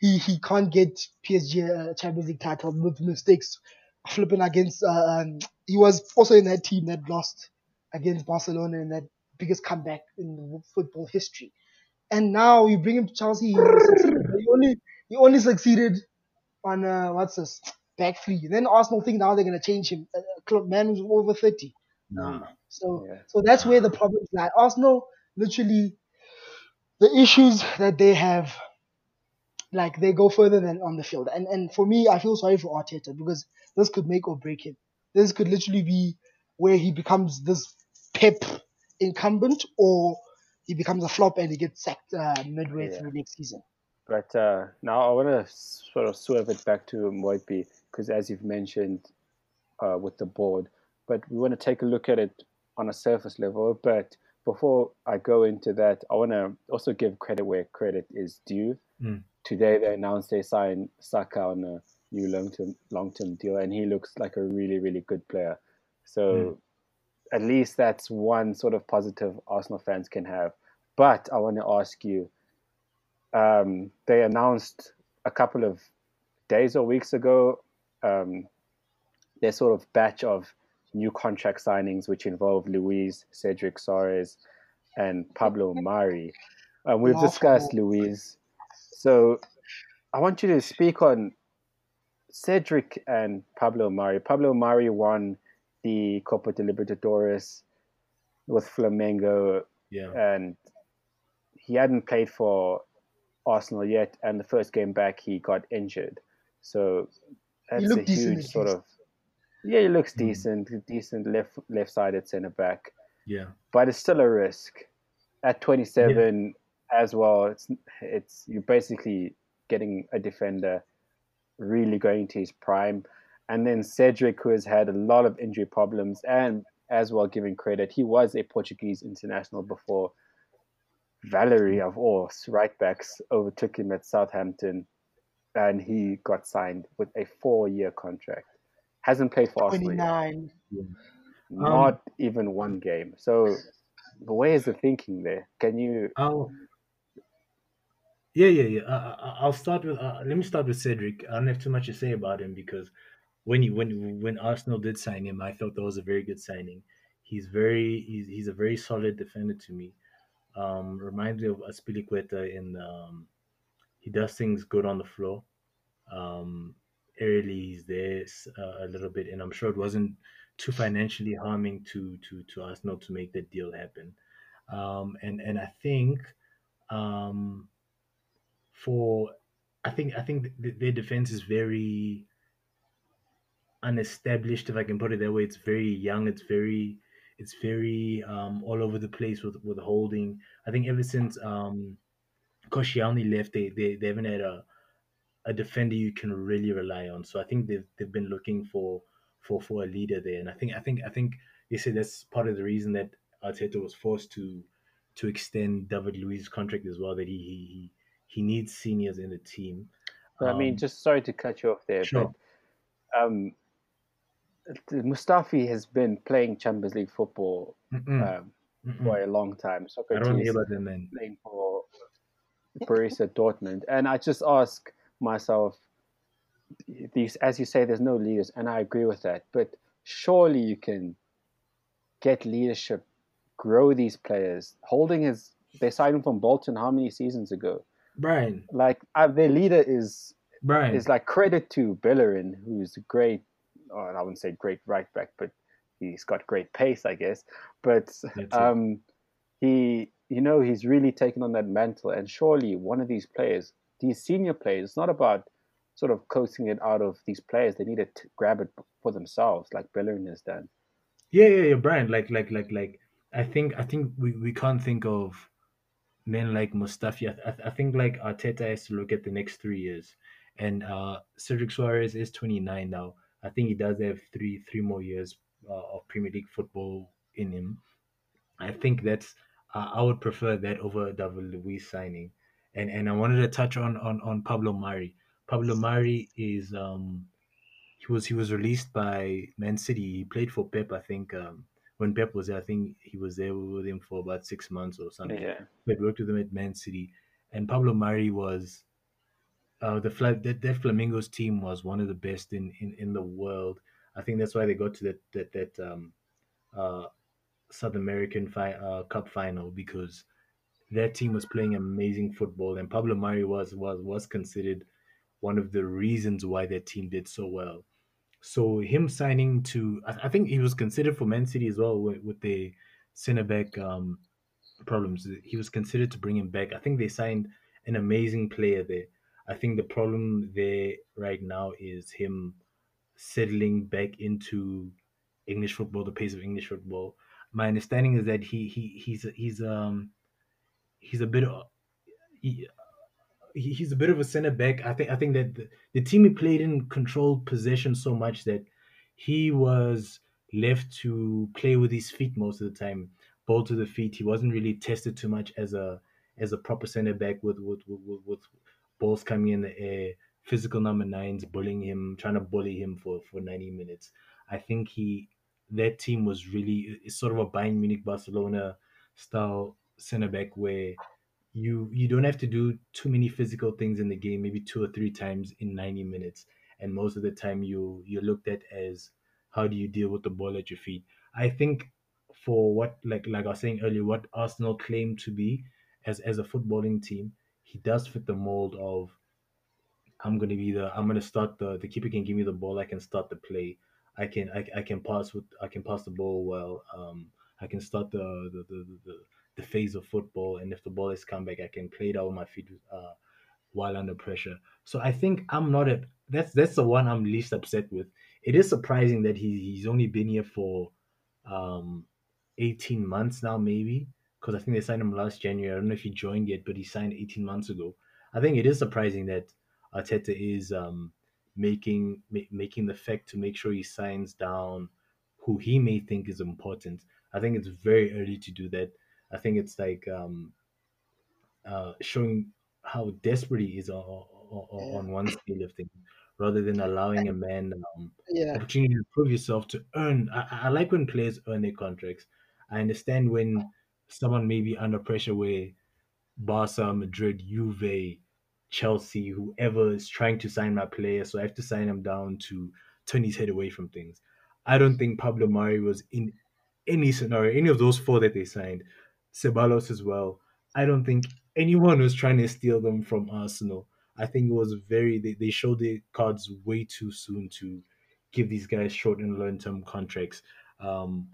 [SPEAKER 5] He he can't get PSG a Champions League title with mistakes, flipping against. Uh, um, he was also in that team that lost against Barcelona in that biggest comeback in football history. And now you bring him to Chelsea, he. He only he only succeeded on uh, what's this back three. Then Arsenal think now they're gonna change him. A a club man who's over thirty.
[SPEAKER 4] No.
[SPEAKER 5] So
[SPEAKER 3] Yeah.
[SPEAKER 5] so that's where the problems lie. Arsenal literally the issues that they have like they go further than on the field. And and for me I feel sorry for Arteta because this could make or break him. This could literally be where he becomes this pep incumbent or he becomes a flop and he gets sacked uh, midway
[SPEAKER 3] Yeah.
[SPEAKER 5] through next season.
[SPEAKER 3] But uh, now I want to sort of swerve it back to Moipi because, as you've mentioned uh, with the board, but we want to take a look at it on a surface level. But before I go into that, I want to also give credit where credit is due.
[SPEAKER 4] Mm.
[SPEAKER 3] Today they announced they signed Saka on a new long-term long-term deal, and he looks like a really, really good player. So at least that's one sort of positive Arsenal fans can have. But I want to ask you um, they announced a couple of days or weeks ago um, their sort of batch of new contract signings, which involve Luiz, Cedric Soares, and Pablo (laughs) Mari. Um, we've
[SPEAKER 5] Laughable.
[SPEAKER 3] discussed Luiz. So I want you to speak on Cedric and Pablo Mari. Pablo Mari won the Copa de Libertadores with Flamengo
[SPEAKER 4] Yeah.
[SPEAKER 3] and he hadn't played for Arsenal yet, and the first game back he got injured. So that's a huge sort of yeah, he looks
[SPEAKER 4] Mm.
[SPEAKER 3] decent, decent left left sided centre back,
[SPEAKER 4] Yeah.
[SPEAKER 3] but it's still a risk at 27 as well. It's it's you're basically getting a defender really going to his prime, and then Cedric, who has had a lot of injury problems, and as well giving credit, he was a Portuguese international before. Valery of all right backs overtook him at Southampton, and he got signed with a four-year contract. Hasn't played for Arsenal
[SPEAKER 5] Twenty
[SPEAKER 3] yet
[SPEAKER 5] nine.
[SPEAKER 3] not um, even one game. So, where is the thinking there? Can you?
[SPEAKER 4] I'll. Yeah, yeah, yeah. I, I'll start with. Uh, let me start with Cedric. I don't have too much to say about him because when you when when Arsenal did sign him, I thought that was a very good signing. He's very he's, he's a very solid defender to me. Um, reminds me of Azpilicueta in um, he does things good on the floor. Um, early he's there uh, a little bit, and I'm sure it wasn't too financially harming to to to Arsenal to make that deal happen. Um, and and I think um, for I think I think th- their defense is very unestablished, if I can put it that way. It's very young. It's very it's very um, all over the place with with holding. I think ever since um, Koscielny left, they, they they haven't had a a defender you can really rely on. So I think they've they've been looking for for for a leader there, and I think I think I think they said that's part of the reason that Arteta was forced to to extend David Luiz's contract as well. That he he he, needs seniors in the team.
[SPEAKER 3] I mean,
[SPEAKER 4] Um,
[SPEAKER 3] just sorry to cut you off there,
[SPEAKER 4] Sure.
[SPEAKER 3] but um, Mustafi has been playing Champions League football
[SPEAKER 4] Mm-mm,
[SPEAKER 3] um,
[SPEAKER 4] mm-mm.
[SPEAKER 3] for a long time.
[SPEAKER 4] I don't hear about them, man.
[SPEAKER 3] playing for Borussia Dortmund, and I just ask myself, these, as you say, there's no leaders, and I agree with that. But surely you can get leadership, grow these players. Holding is they signed him from Bolton how many seasons ago?
[SPEAKER 4] Brian,
[SPEAKER 3] Like uh, their leader is
[SPEAKER 4] Brian,
[SPEAKER 3] is like credit to Bellerin, who's a great, or I wouldn't say great right back, but he's got great pace, I guess. But um, he, you know, he's really taken on that mantle. And surely one of these players, these senior players, it's not about sort of coaxing it out of these players. They need to t- grab it for themselves, like Bellerin has done.
[SPEAKER 4] Yeah, yeah, yeah, Brian. Like, like, like, like. I think, I think we, we can't think of men like Mustafi. I, I, I think like Arteta has to look at the next three years, and uh, Cedric Soares is 29 now. I think he does have three three more years uh, of Premier League football in him. I think that's uh, I would prefer that over David Luiz signing. And and I wanted to touch on on on Pablo Mari. Pablo Mari is um he was he was released by Man City. He played for Pep, I think. Um, when Pep was there, I think he was there with him for about six months or something.
[SPEAKER 3] Yeah.
[SPEAKER 4] But worked with him at Man City, and Pablo Mari was uh, the Fla- that, that Flamengo's team was one of the best in, in, in the world. I think that's why they got to that that that um, uh, South American fi- uh, Cup final because that team was playing amazing football, and Pablo Mari was was was considered one of the reasons why that team did so well. So him signing to, I, think he was considered for Man City as well with, with the centre back um, problems. He was considered to bring him back. I think they signed an amazing player there. I think the problem there right now is him settling back into English football, the pace of English football. My understanding is that he he he's he's um he's a bit he, he- he's a bit of a center back. I think I think that the, the team he played in controlled possession so much that he was left to play with his feet most of the time, ball to the feet. He wasn't really tested too much as a as a proper center back with with with, with, balls coming in the air, physical number nines bullying him, trying to bully him for for ninety minutes. I think he that team was really it's sort of a Bayern Munich Barcelona style center back where you you don't have to do too many physical things in the game maybe two or three times in 90 minutes and most of the time you you're looked at as how do you deal with the ball at your feet i think for what like like i was saying earlier what arsenal claim to be as as a footballing team he does fit the mold of I'm gonna be the I'm gonna start the the keeper can give me the ball. I can start the play. I can I, I can pass with I can pass the ball well. Um, I can start the the, the the the phase of football, and if the ball is come back, I can play with my feet uh, while under pressure. So I think I'm not a that's that's the one I'm least upset with. It is surprising that he he's only been here for um 18 months now, maybe because I think they signed him last January. I don't know if he joined yet, but he signed 18 months ago. I think it is surprising that Arteta is um, making ma- making the fact to make sure he signs down who he may think is important. I think it's very early to do that. I think it's like um, uh, showing how desperate he is on, on, on one scale of things, rather than allowing a man um,
[SPEAKER 5] Yeah.
[SPEAKER 4] opportunity to prove yourself to earn. I, I I like when players earn their contracts. I understand when someone may be under pressure where Barca, Madrid, Juve, Chelsea, whoever is trying to sign my player, so I have to sign him down to turn his head away from things. I don't think Pablo Mari was in any scenario, any of those four that they signed, Ceballos as well. I don't think anyone was trying to steal them from Arsenal. I think it was very they, they showed their cards way too soon to give these guys short and long term contracts. Um,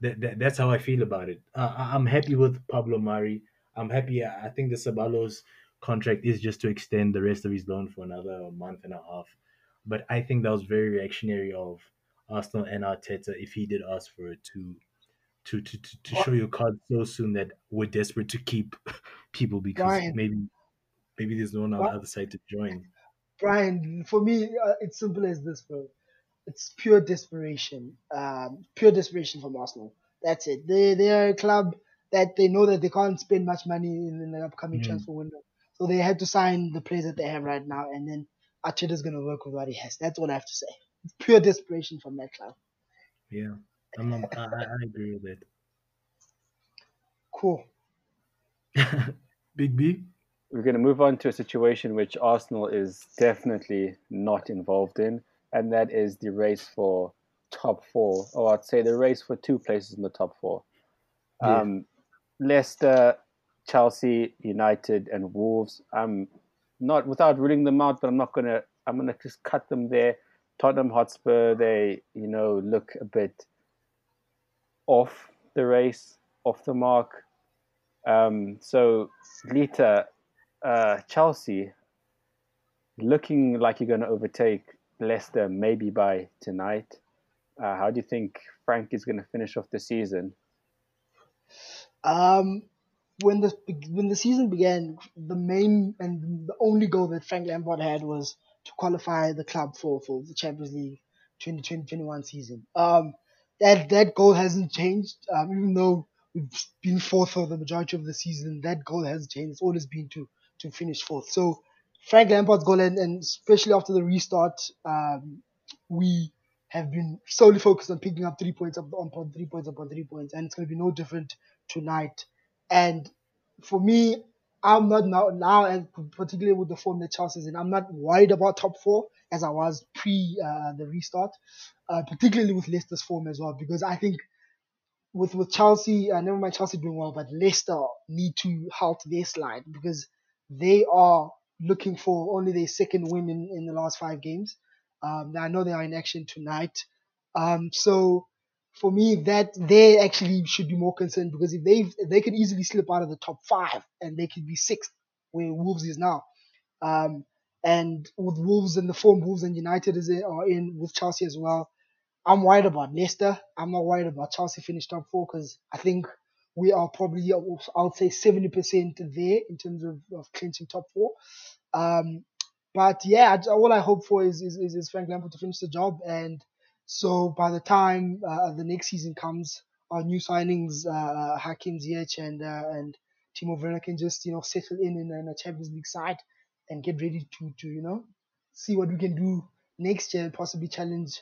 [SPEAKER 4] that, that that's how I feel about it. Uh, I'm happy with Pablo Mari. I'm happy. I I think the Ceballos contract is just to extend the rest of his loan for another month and a half. But I think that was very reactionary of Arsenal and Arteta if he did ask for it to to to, to, to show your card so soon that we're desperate to keep (laughs) people because
[SPEAKER 5] Brian.
[SPEAKER 4] maybe maybe there's no one on the other side to join.
[SPEAKER 5] Brian, for me, uh, it's simple as this, bro. It's pure desperation. Um, pure desperation from Arsenal. That's it. They they are a club that they know that they can't spend much money in, in the upcoming
[SPEAKER 4] Mm.
[SPEAKER 5] transfer window, so they had to sign the players that they have right now, and then Arteta's gonna work with what he has. That's what I have to say. It's pure desperation from that club.
[SPEAKER 4] Yeah, I'm, I'm, I, I I agree with that.
[SPEAKER 5] Cool.
[SPEAKER 4] that. (laughs) Big B.
[SPEAKER 3] We're going to move on to a situation which Arsenal is definitely not involved in, and that is the race for top four, or I'd say the race for two places in the top four.
[SPEAKER 4] Yeah.
[SPEAKER 3] Um, Leicester, Chelsea, United, and Wolves. I'm not without ruling them out, but I'm not gonna. I'm gonna just cut them there. Tottenham Hotspur, they you know look a bit off the race, off the mark. Um, so Lita, uh, Chelsea, looking like you're going to overtake Leicester maybe by tonight. Uh, how do you think Frank is going to finish off the season?
[SPEAKER 5] Um, when the when the season began, the main and the only goal that Frank Lampard had was to qualify the club for, for the Champions League 2020-21 season. Um, that that goal hasn't changed. Um, even though we've been fourth for the majority of the season, that goal hasn't changed. It's always been to to finish fourth. So Frank Lampard's goal, and, and especially after the restart, um, we have been solely focused on picking up three points up on three points upon three points, and it's going to be no different tonight. And for me, I'm not now now and particularly with the form that Chelsea's in, I'm not worried about top four as I was pre uh, the restart, uh, particularly with Leicester's form as well, because I think with with Chelsea, uh, never mind Chelsea doing well, but Leicester need to halt their slide because they are looking for only their second win in, in the last five games. Um, I know they are in action tonight. Um, so for me, that they actually should be more concerned because if they they could easily slip out of the top five and they could be sixth where Wolves is now. Um, and with Wolves and the form Wolves and United is in, are in with Chelsea as well. I'm worried about Leicester. I'm not worried about Chelsea finish top four because I think we are probably, I would say, 70% there in terms of, of clinching top four. Um, but yeah, all I hope for is, is, is, Frank Lampard to finish the job. And so by the time uh, the next season comes, our new signings, uh, Hakim Ziyech and, uh, and Timo Werner can just, you know, settle in in, in a Champions League side and get ready to, to, you know, see what we can do next year and possibly challenge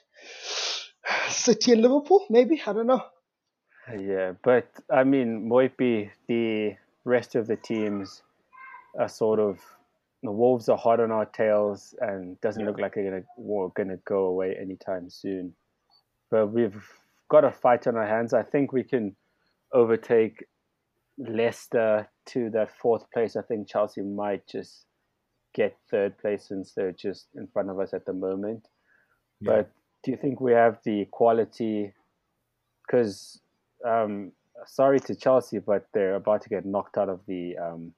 [SPEAKER 5] (sighs) City and Liverpool, maybe. I don't know.
[SPEAKER 3] Yeah, but I mean, Moipi, the rest of the teams are sort of the Wolves are hot on our tails and doesn't look like they're gonna gonna go away anytime soon. But we've got a fight on our hands. I think we can overtake Leicester to that fourth place. I think Chelsea might just get third place since they're just in front of us at the moment.
[SPEAKER 4] Yeah.
[SPEAKER 3] But do you think we have the quality? Because um, sorry to Chelsea, but they're about to get knocked out of the um,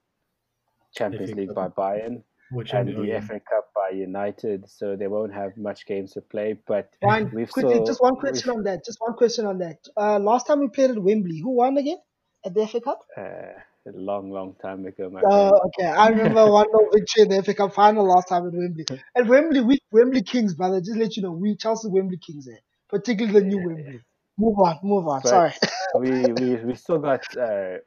[SPEAKER 3] Champions
[SPEAKER 4] FA
[SPEAKER 3] League by Bayern
[SPEAKER 4] Which
[SPEAKER 3] and the
[SPEAKER 4] yeah.
[SPEAKER 3] FA Cup by United, so they won't have much games to play. But
[SPEAKER 5] Brian,
[SPEAKER 3] we've
[SPEAKER 5] quickly,
[SPEAKER 3] still,
[SPEAKER 5] just one question on that. Just one question on that. Uh, last time we played at Wembley, who won again at the FA Cup?
[SPEAKER 3] uh, a long, long time ago, my friend.
[SPEAKER 5] okay, I remember one no victory in the FA Cup final last time at Wembley. (laughs) At Wembley, we Wembley Kings, brother. Just let you know, we Chelsea Wembley Kings there, particularly the new Wembley. Move on, move on.
[SPEAKER 3] But-
[SPEAKER 5] Sorry. (laughs)
[SPEAKER 3] we (laughs) we we still got uh,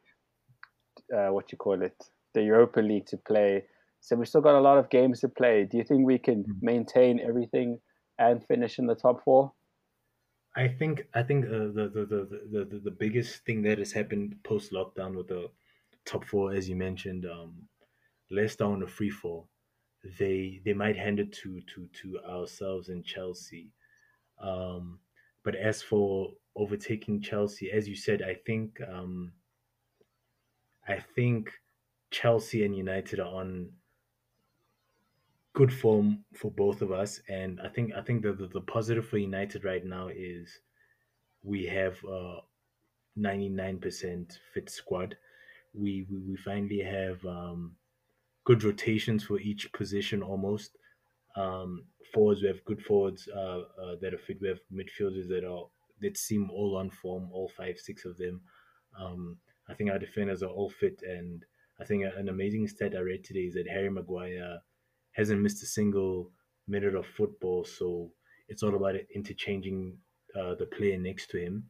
[SPEAKER 3] uh, what you call it, the Europa League to play. So we still got a lot of games to play. Do you think we can
[SPEAKER 4] Mm.
[SPEAKER 3] maintain everything and finish in the top four?
[SPEAKER 4] I think I think uh, the, the, the, the the the biggest thing that has happened post lockdown with the top four, as you mentioned, um, Leicester on a free fall, they they might hand it to to to ourselves and Chelsea. Um, but as for overtaking Chelsea, as you said, I think um, I think Chelsea and United are on good form for both of us, and I think I think the the, the positive for United right now is we have a 99% fit squad. We we, we finally have um, good rotations for each position almost. Um, forwards, we have good forwards uh, uh, that are fit. We have midfielders that are that seem all on form, all five, six of them. Um, I think our defenders are all fit, and I think an amazing stat I read today is that Harry Maguire hasn't missed a single minute of football. So it's all about interchanging uh, the player next to him.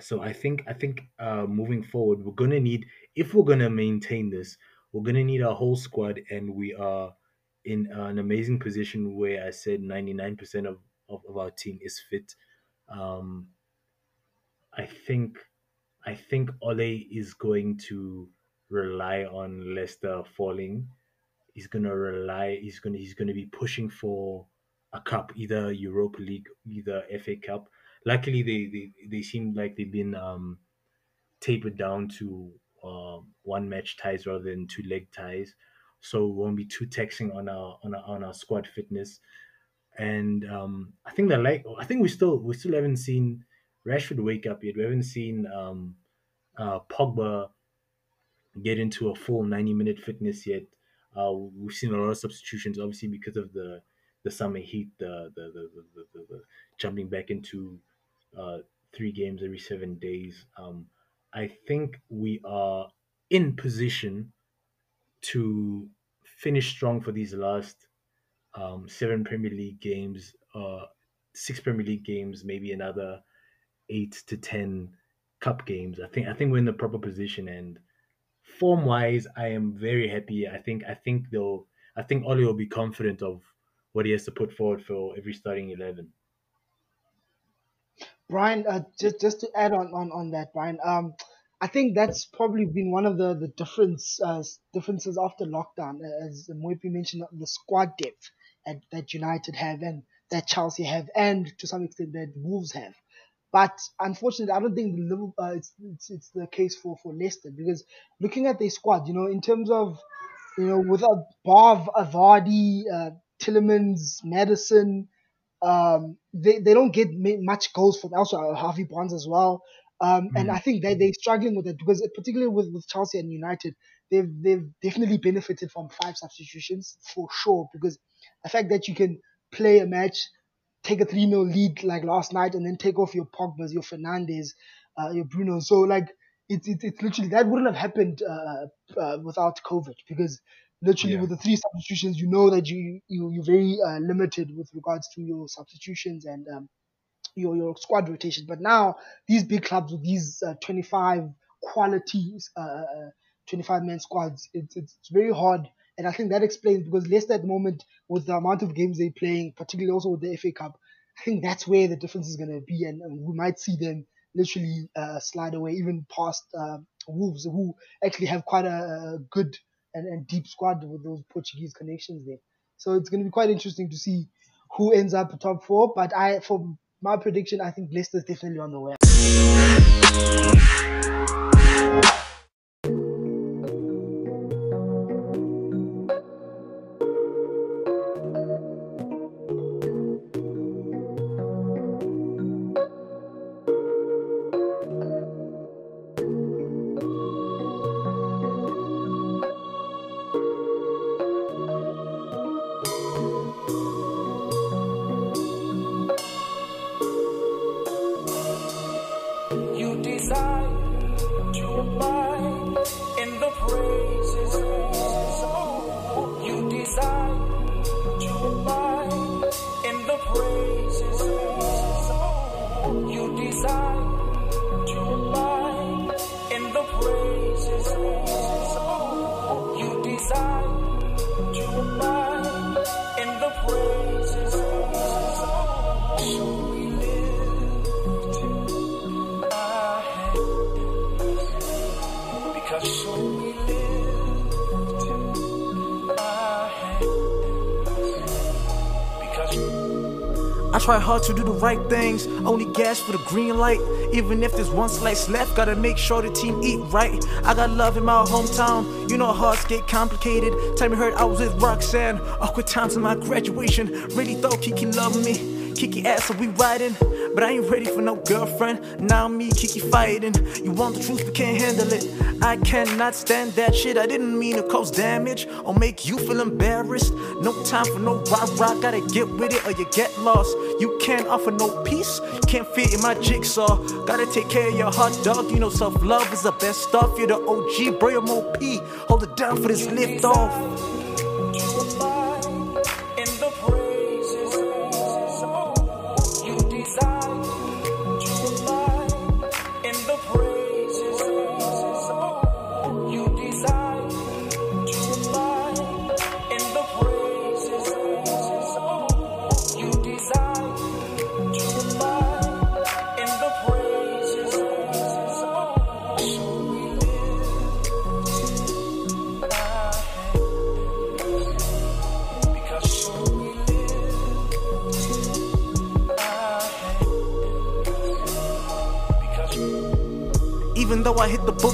[SPEAKER 4] So I think I think uh, moving forward, we're gonna need if we're gonna maintain this, we're gonna need our whole squad, and we are in an amazing position where I said ninety nine percent of of our team is fit. Um, I think I think Ole is going to rely on Leicester falling. He's gonna rely. He's gonna he's gonna be pushing for a cup, either Europa League, either FA Cup. Luckily, they they, they seem like they've been um, tapered down to uh, one match ties rather than two leg ties, so it won't be too taxing on our on our, on our squad fitness. And um, I think that like I think we still we still haven't seen Rashford wake up yet. We haven't seen um, uh, Pogba get into a full 90 minute fitness yet. Uh, we've seen a lot of substitutions, obviously because of the the summer heat, the the, the, the, the, the jumping back into uh, three games every seven days. Um, I think we are in position to finish strong for these last um, seven Premier League games, uh, six Premier League games, maybe another eight to ten cup games. I think I think we're in the proper position and form wise, I am very happy. I think I think they'll I think Ole will be confident of what he has to put forward for every starting eleven.
[SPEAKER 5] Brian, uh, just just to add on, on on that, Brian, um, I think that's probably been one of the the difference uh, differences after lockdown, as Moipi mentioned, the squad depth at, that United have and that Chelsea have, and to some extent that Wolves have. But unfortunately, I don't think the Liverpool, uh, it's, it's it's the case for for Leicester because looking at their squad, you know, in terms of you know, without Bav, Avardi, uh, Tielemans, Maddison, um, they, they don't get much goals from elsewhere. Harvey Barnes as well. Um, and
[SPEAKER 4] Mm.
[SPEAKER 5] I think they they're struggling with it because particularly with, with Chelsea and United, they've they've definitely benefited from five substitutions for sure. Because the fact that you can play a match, take a 3 0 lead like last night, and then take off your Pogba's, your Fernandes, uh, your Bruno. So like it's it's it's literally that wouldn't have happened uh, uh, without COVID because literally
[SPEAKER 4] Yeah.
[SPEAKER 5] with the three substitutions, you know that you you you're very uh, limited with regards to your substitutions and um, your your squad rotation. But now these big clubs with these uh, 25 quality uh, uh, 25 man squads, it's, it's very hard. And I think that explains because Leicester at the moment, with the amount of games they're playing, particularly also with the FA Cup, I think that's where the difference is going to be, and, and we might see them literally uh, slide away even past uh, Wolves, who actually have quite a, a good and, and deep squad with those Portuguese connections there. So it's going to be quite interesting to see who ends up top four. But I, for my prediction, I think Leicester's definitely on the way.
[SPEAKER 2] Try hard to do the right things, only gas for the green light. Even if there's one slice left, gotta make sure the team eat right. I got love in my hometown, you know hearts get complicated. Time you heard I was with Roxanne, awkward times in my graduation. Really thought Kiki loved me. Kiki asked, so we riding? But I ain't ready for no girlfriend. Now me, Kiki fighting. You want the truth, but can't handle it. I cannot stand that shit. I didn't mean to cause damage or make you feel embarrassed. No time for no rock rock. Gotta get with it or you get lost. You can't offer no peace. Can't fit in my jigsaw. Gotta take care of your hot dog. You know self love is the best stuff. You're the OG, bro. I'm OP. Hold it down for this lift off.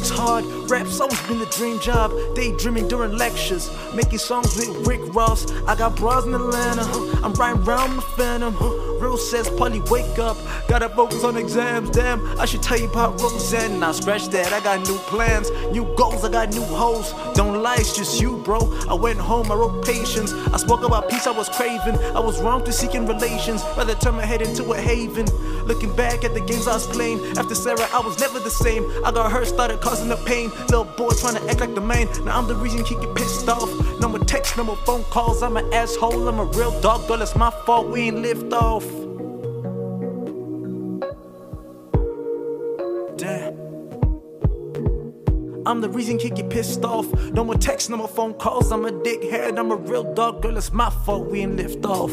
[SPEAKER 2] I hit the books hard, rap's always been the dream job. Daydreaming during lectures, making songs with Rick Ross. I got bras in Atlanta, I'm riding around the phantom. Real says, Polly, wake up. Gotta focus on exams, damn. I should tell you about Roseanne. Now scratch that, I got new plans, new goals, I got new hoes. Don't lie, it's just you, bro. I went home, I wrote patience. I spoke about peace, I was craving. I was wrong to seeking relations, rather turn my head into a haven. Looking back at the games I was playing, after Sarah, I was never the same. I got hurt, started causing the pain. Little boy trying to act like the man. Now I'm the reason he get pissed off. No no more phone calls. I'm an asshole, I'm a real dog, girl. It's my fault, we ain't lift off. Damn. I'm the reason he get pissed off. No more texts, no more phone calls. I'm a dickhead, I'm a real dog, girl. It's my fault, we ain't lift off.